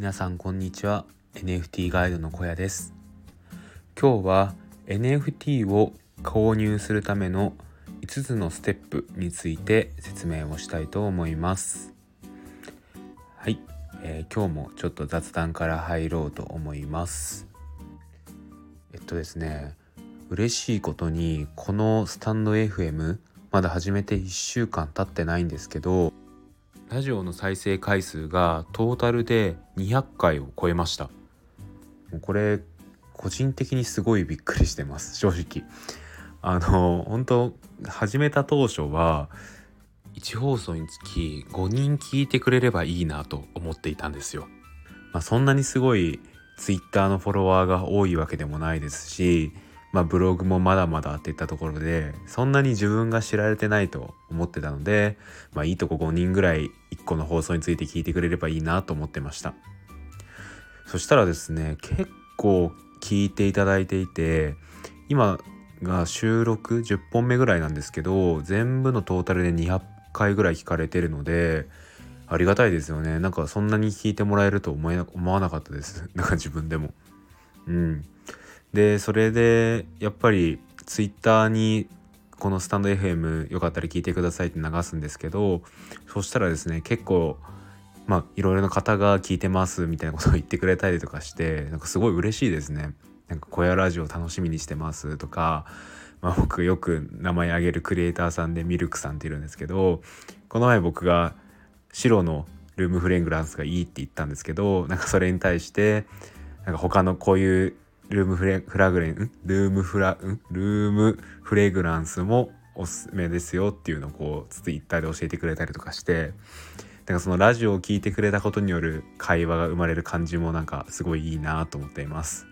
皆さんこんにちは。NFT ガイドの小屋です。今日は NFT を購入するための5つのステップについて説明をしたいと思います。はい、えー、今日もちょっと雑談から入ろうと思います。えっとですね嬉しいことにこのスタンド FM まだ始めて1週間経ってないんですけどラジオの再生回数がトータルで200回を超えました。もうこれ個人的にすごいびっくりしてます。正直。あの本当始めた当初は1放送につき5人聞いてくれればいいなと思っていたんですよ、まあ、そんなにすごい Twitter のフォロワーが多いわけでもないですしまあ、ブログもまだまだっていったところでそんなに自分が知られてないと思ってたので、まあ、いいとこ5人ぐらい1個の放送について聞いてくれればいいなと思ってました。そしたらですね結構聞いていただいていて今が収録10本目ぐらいなんですけど全部のトータルで200回ぐらい聞かれてるのでありがたいですよね。なんかそんなに聞いてもらえると思え思わなかったです。なんか自分でも。うん。でそれでやっぱりツイッターにこのスタンド FM よかったら聞いてくださいって流すんですけどそしたらですね結構まあいろいろな方が聞いてますみたいなことを言ってくれたりとかしてなんかすごい嬉しいですね。なんか小屋ラジオ楽しみにしてますとか、まあ、僕よく名前挙げるクリエイターさんでミルクさんっているんですけどこの前僕が白のルームフレングランスがいいって言ったんですけどなんかそれに対してなんか他のこういうルームフレフラグレンルームフラルームフレグランスもおすすめですよっていうのをこうツイッターで教えてくれたりとかしてなんかそのラジオを聴いてくれたことによる会話が生まれる感じもなんかすごいいいなと思っています。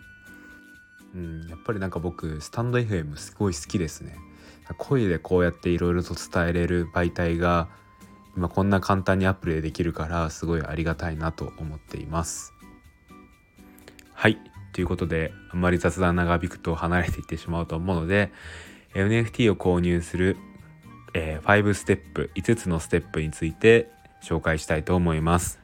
うん、やっぱりなんか僕スタンド FM すごい好きですね。声でこうやっていろいろと伝えれる媒体が今こんな簡単にアップリでできるからすごいありがたいなと思っています。はいということであんまり雑談長引くと離れていってしまうと思うので NFT を購入する、えー、5ステップ5つのステップについて紹介したいと思います。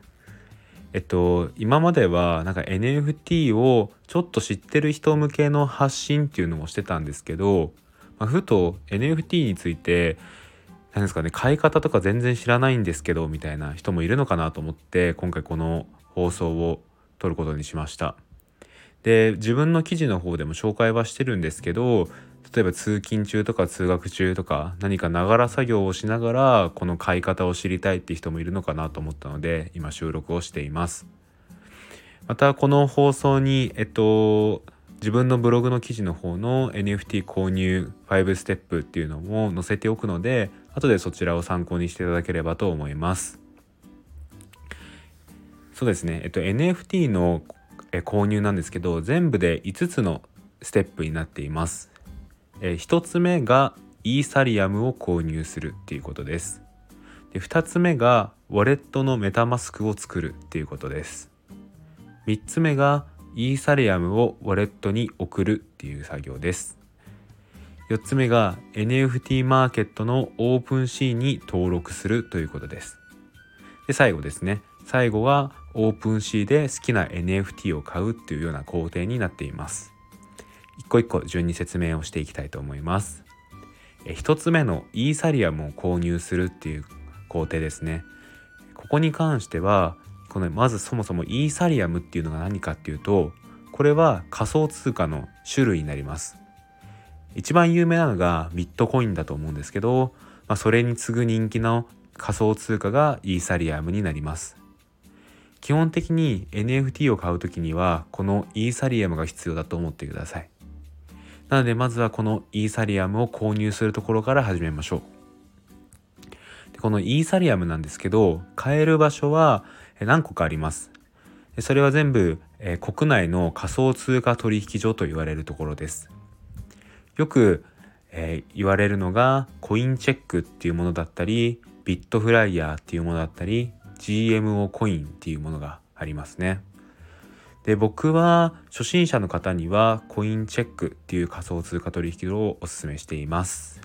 えっと今まではなんか NFT をちょっと知ってる人向けの発信っていうのもしてたんですけど、まあ、ふと NFT について何ですかね買い方とか全然知らないんですけどみたいな人もいるのかなと思って今回この放送を撮ることにしました。で自分の記事の方でも紹介はしてるんですけど例えば通勤中とか通学中とか何かながら作業をしながらこの買い方を知りたいって人もいるのかなと思ったので今収録をしています。またこの放送にえっと自分のブログの記事の方の NFT 購入5ステップっていうのも載せておくので後でそちらを参考にしていただければと思います。そうですね。えっと NFT のえ購入なんですけど全部で5つのステップになっています。え1つ目がイーサリアムを購入するっていうことです。で2つ目がウォレットのメタマスクを作るっていうことです。3つ目がイーサリアムをウォレットに送るっていう作業です。4つ目が NFT マーケットのオープンシーンに登録するということです。で最後ですね最後はオープンシーで好きな NFT を買うっていうような工程になっています。一個一個順に説明をしていきたいと思います。一つ目のイーサリアムを購入するっていう工程ですね。ここに関してはこのまずそもそもイーサリアムっていうのが何かっていうとこれは仮想通貨の種類になります。一番有名なのがビットコインだと思うんですけど、まあ、それに次ぐ人気の仮想通貨がイーサリアムになります。基本的に NFT を買う時にはこのイーサリアムが必要だと思ってください。なのでまずはこのイーサリアムを購入するところから始めましょう。でこのイーサリアムなんですけど買える場所は何個かあります。それは全部、え国内の仮想通貨取引所と言われるところです。よく、えー、言われるのがコインチェックっていうものだったりビットフライヤーっていうものだったり GMO コインっていうものがありますね。で僕は初心者の方にはコインチェックっていう仮想通貨取引をおすすめしています。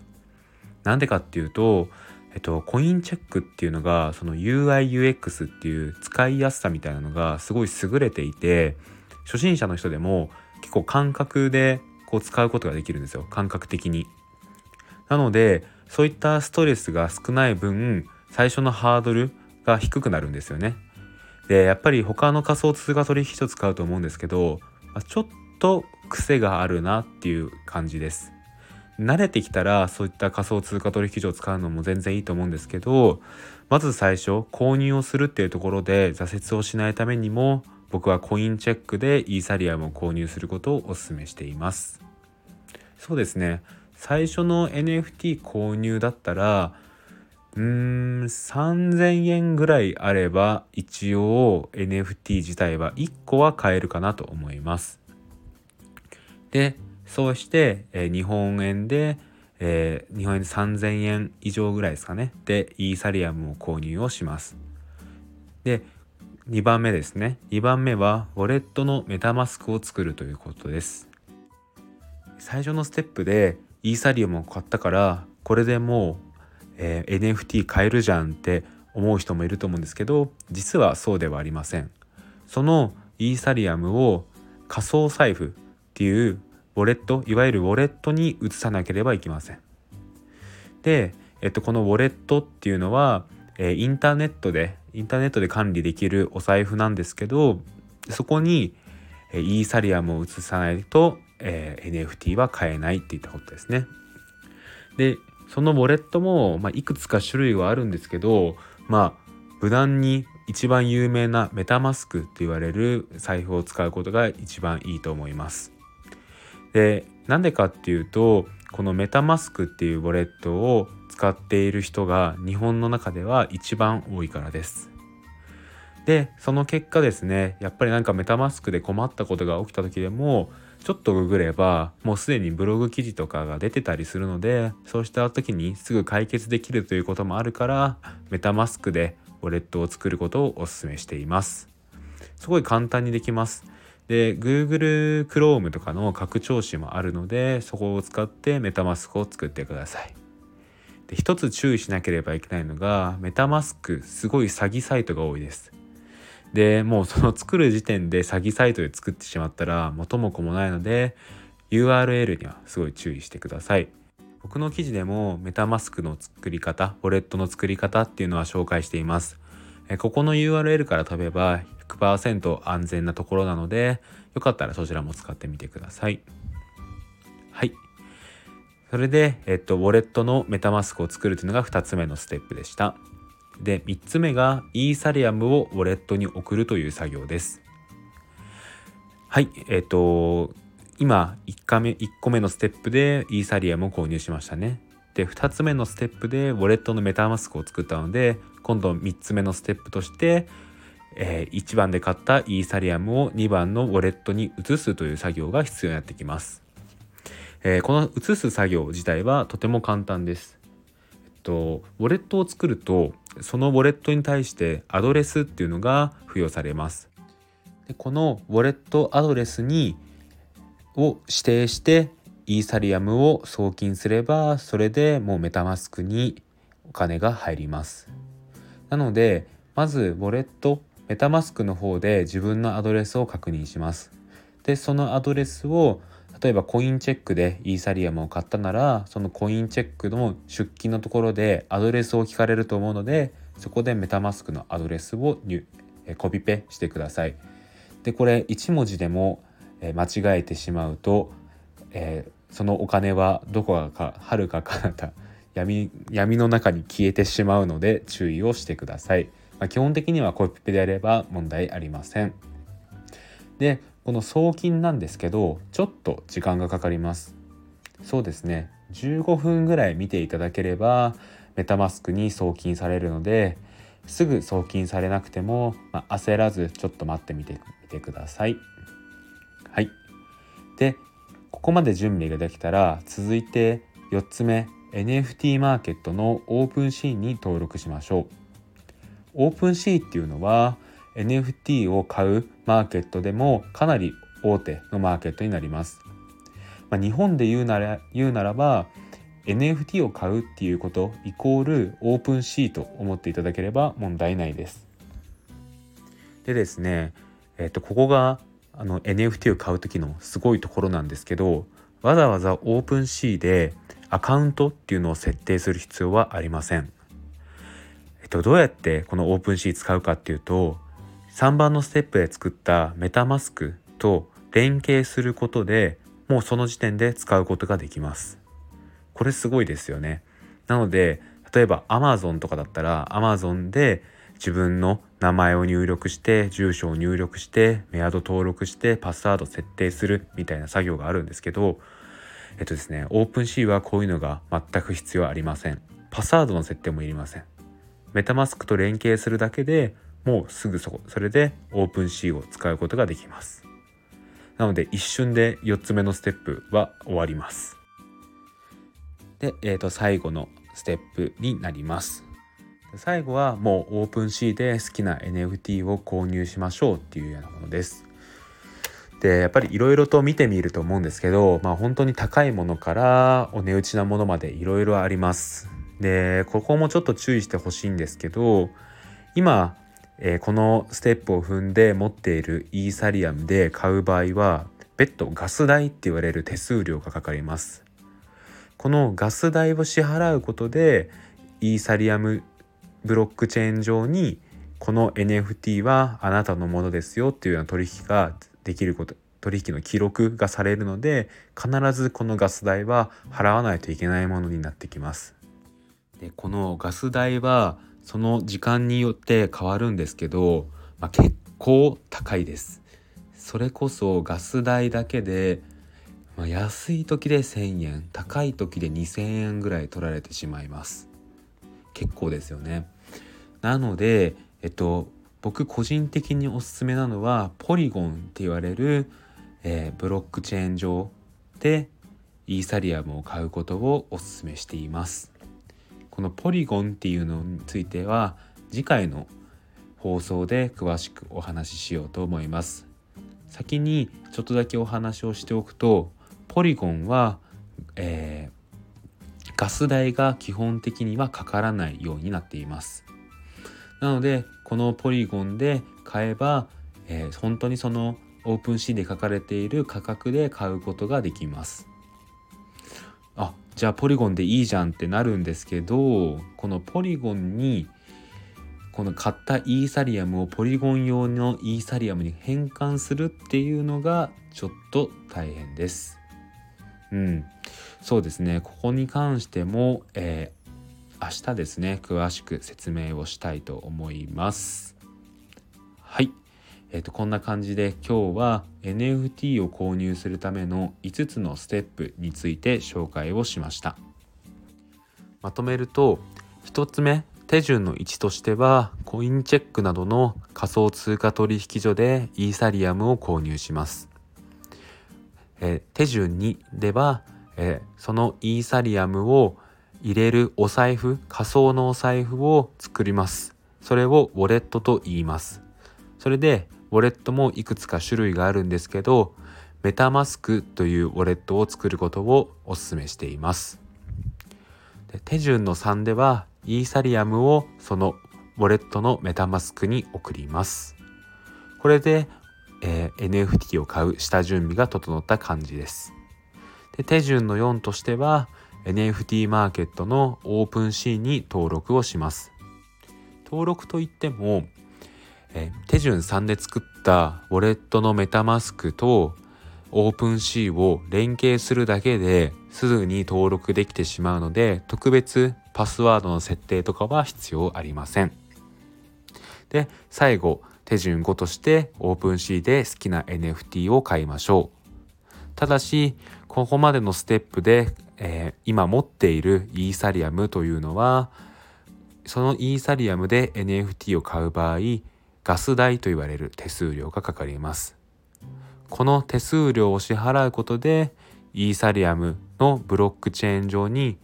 なんでかっていうとえっと、コインチェックっていうのがその UIUX っていう使いやすさみたいなのがすごい優れていて初心者の人でも結構感覚でこう使うことができるんですよ感覚的に。なのでそういったストレスが少ない分最初のハードルが低くなるんですよね。でやっぱり他の仮想通貨取引所使うと思うんですけどちょっと癖があるなっていう感じです。慣れてきたらそういった仮想通貨取引所を使うのも全然いいと思うんですけどまず最初購入をするっていうところで挫折をしないためにも僕はコインチェックでイーサリアムを購入することをお勧めしていますそうですね最初の NFT 購入だったらうーん3000円ぐらいあれば一応 NFT 自体は1個は買えるかなと思います。でそうして、えー、日本円で、えー、日本円で3000円以上ぐらいですかね。でイーサリアムを購入をします。で2番目ですね。2番目はウォレットのメタマスクを作るということです。最初のステップでイーサリアムを買ったからこれでもう、えー、NFT 買えるじゃんって思う人もいると思うんですけど実はそうではありませんそのイーサリアムを仮想財布っていうウォレットいわゆるウォレットに移さなければいけません。で、えっと、このウォレットっていうのは、えー、インターネットでインターネットで管理できるお財布なんですけどそこに、え、イーサリアムを移さないと、えー、NFT は買えないっていったことですね。でそのウォレットも、まあ、いくつか種類はあるんですけどまあ無難に一番有名なメタマスクって言われる財布を使うことが一番いいと思います。でなんでかっていうとこのメタマスクっていうウォレットを使っている人が日本の中では一番多いからです。でその結果ですねやっぱりなんかメタマスクで困ったことが起きた時でもちょっとググればもうすでにブログ記事とかが出てたりするのでそうした時にすぐ解決できるということもあるからメタマスクでウォレットを作ることをお勧めしています。すごい簡単にできます。で Google Chrome とかの拡張子もあるのでそこを使ってメタマスクを作ってください。で一つ注意しなければいけないのがメタマスクすごい詐欺サイトが多いです。でもうその作る時点で詐欺サイトで作ってしまったら元も子もないので URL にはすごい注意してください。僕の記事でもメタマスクの作り方、ウォレットの作り方っていうのは紹介しています。ここの URL から飛べば100%安全なところなのでよかったらそちらも使ってみてください。はい。それで、えっと、ウォレットのメタマスクを作るというのが2つ目のステップでした。で、3つ目がイーサリアムをウォレットに送るという作業です。はい。えっと、今1個目 ,1 個目のステップでイーサリアムを購入しましたね。で2つ目のステップでウォレットのメタマスクを作ったので今度3つ目のステップとしてえー、1番で買ったイーサリアムを2番のウォレットに移すという作業が必要になってきます。えー、この移す作業自体はとても簡単です。と、ウォレットを作るとそのウォレットに対してアドレスっていうのが付与されます。でこのウォレットアドレスにを指定してイーサリアムを送金すればそれでもうメタマスクにお金が入ります。なのでまずウォレットメタマスクの方で自分のアドレスを確認します。で、そのアドレスを例えばコインチェックでイーサリアムを買ったならそのコインチェックの出金のところでアドレスを聞かれると思うのでそこでメタマスクのアドレスをコピペしてください。でこれ1文字でも間違えてしまうと、えー、そのお金はどこかはるか彼方闇闇の中に消えてしまうので注意をしてください。まあ、基本的にはコピペであれば問題ありません。でこの送金なんですけどちょっと時間がかかります。そうですね15分ぐらい見ていただければメタマスクに送金されるのですぐ送金されなくても、まあ、焦らずちょっと待ってみてみてください。はい。でここまで準備ができたら続いて4つ目 NFT マーケットのオープンシーンに登録しましょう。オープンシーっていうのは NFT を買うマーケットでもかなり大手のマーケットになります。まあ、日本で言うなら言うならば NFT を買うっていうことイコール OpenSea と思っていただければ問題ないです。でですね、えっと、ここがあの NFT を買う時のすごいところなんですけどわざわざ OpenSea でアカウントっていうのを設定する必要はありません。えっと、どうやってこの OpenSea 使うかっていうと3番のステップで作った MetaMask と連携することでもうその時点で使うことができます。これすごいですよね。なので例えば Amazon とかだったら Amazon で自分の名前を入力して住所を入力してメアド登録してパスワード設定するみたいな作業があるんですけどえっとですね OpenSea はこういうのが全く必要ありませんパスワードの設定もいりません MetaMask と連携するだけでもうすぐそこ。それで OpenSea を使うことができます。なので一瞬で4つ目のステップは終わります。で、えー、と最後のステップになります。最後はもうオープンシーで好きな NFT を購入しましょうっていうようなものです。でやっぱりいろいろと見てみると思うんですけどまあ本当に高いものからお値打ちなものまでいろいろあります。でここもちょっと注意してほしいんですけど今、えー、このステップを踏んで持っているイーサリアムで買う場合は別途ガス代って言われる手数料がかかりますこのガス代を支払うことでイーサリアムブロックチェーン上にこの NFT はあなたのものですよっていうような取引ができること取引の記録がされるので必ずこのガス代は払わないといけないものになってきます。でこのガス代はその時間によって変わるんですけど、まあ、結構高いです。それこそガス代だけで、まあ、安い時で1,000円高い時で2,000円ぐらい取られてしまいます。結構ですよね。なので、えっと、僕個人的におすすめなのはポリゴンって言われる、えー、ブロックチェーン上でイーサリアムを買うことをおすすめしています。このポリゴンっていうのについては次回の放送で詳しくお話ししようと思います。先にちょっとだけお話をしておくとポリゴンは、えー、ガス代が基本的にはかからないようになっていますなのでこのポリゴンで買えば、えー、本当にそのオープンシーで書かれている価格で買うことができますじゃあポリゴンでいいじゃんってなるんですけどこのポリゴンにこの買ったイーサリアムをポリゴン用のイーサリアムに変換するっていうのがちょっと大変です。うん。そうですねここに関しても、えー、明日ですね詳しく説明をしたいと思いますはいえーと、こんな感じで今日は NFT を購入するための5つのステップについて紹介をしました。まとめると1つ目手順の1としてはコインチェックなどの仮想通貨取引所でイーサリアムを購入します、え、手順2ではえそのイーサリアムを入れるお財布仮想のお財布を作ります。それをウォレットと言います。それでウォレットもいくつか種類があるんですけどメタマスクというウォレットを作ることをお勧めしています。で手順の3ではイーサリアムをそのウォレットのメタマスクに送ります。これで、えー、NFT を買う下準備が整った感じです。で手順の4としては NFT マーケットの OpenSea に登録をします。登録といっても、え手順3で作ったウォレットの MetaMask と OpenSea を連携するだけですぐに登録できてしまうので特別パスワードの設定とかは必要ありません。で最後手順5として OpenSea で好きな NFT を買いましょう。ただし、ここまでのステップで、えー、今持っているイーサリアムというのは、そのイーサリアムで NFT を買う場合、ガス代と言われる手数料がかかります。この手数料を支払うことで、イーサリアムのブロックチェーン上に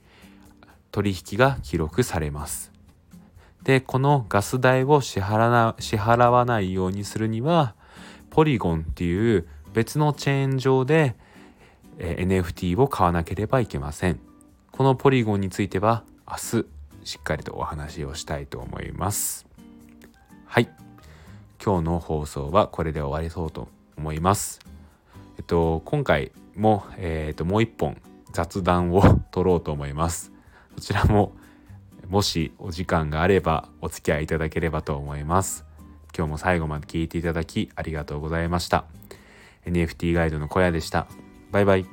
取引が記録されます。で、このガス代を支払わないようにするには、ポリゴンっていう別のチェーン上で NFT を買わなければいけません。このポリゴンについては明日しっかりとお話をしたいと思いますはい今日の放送はこれで終わりそうと思います。えっと今回も、えっと、もう一本雑談を取ろうと思います。そちらももしお時間があればお付き合いいただければと思います。今日も最後まで聞いていただきありがとうございました。NFT ガイドの小屋でした。バイバイ。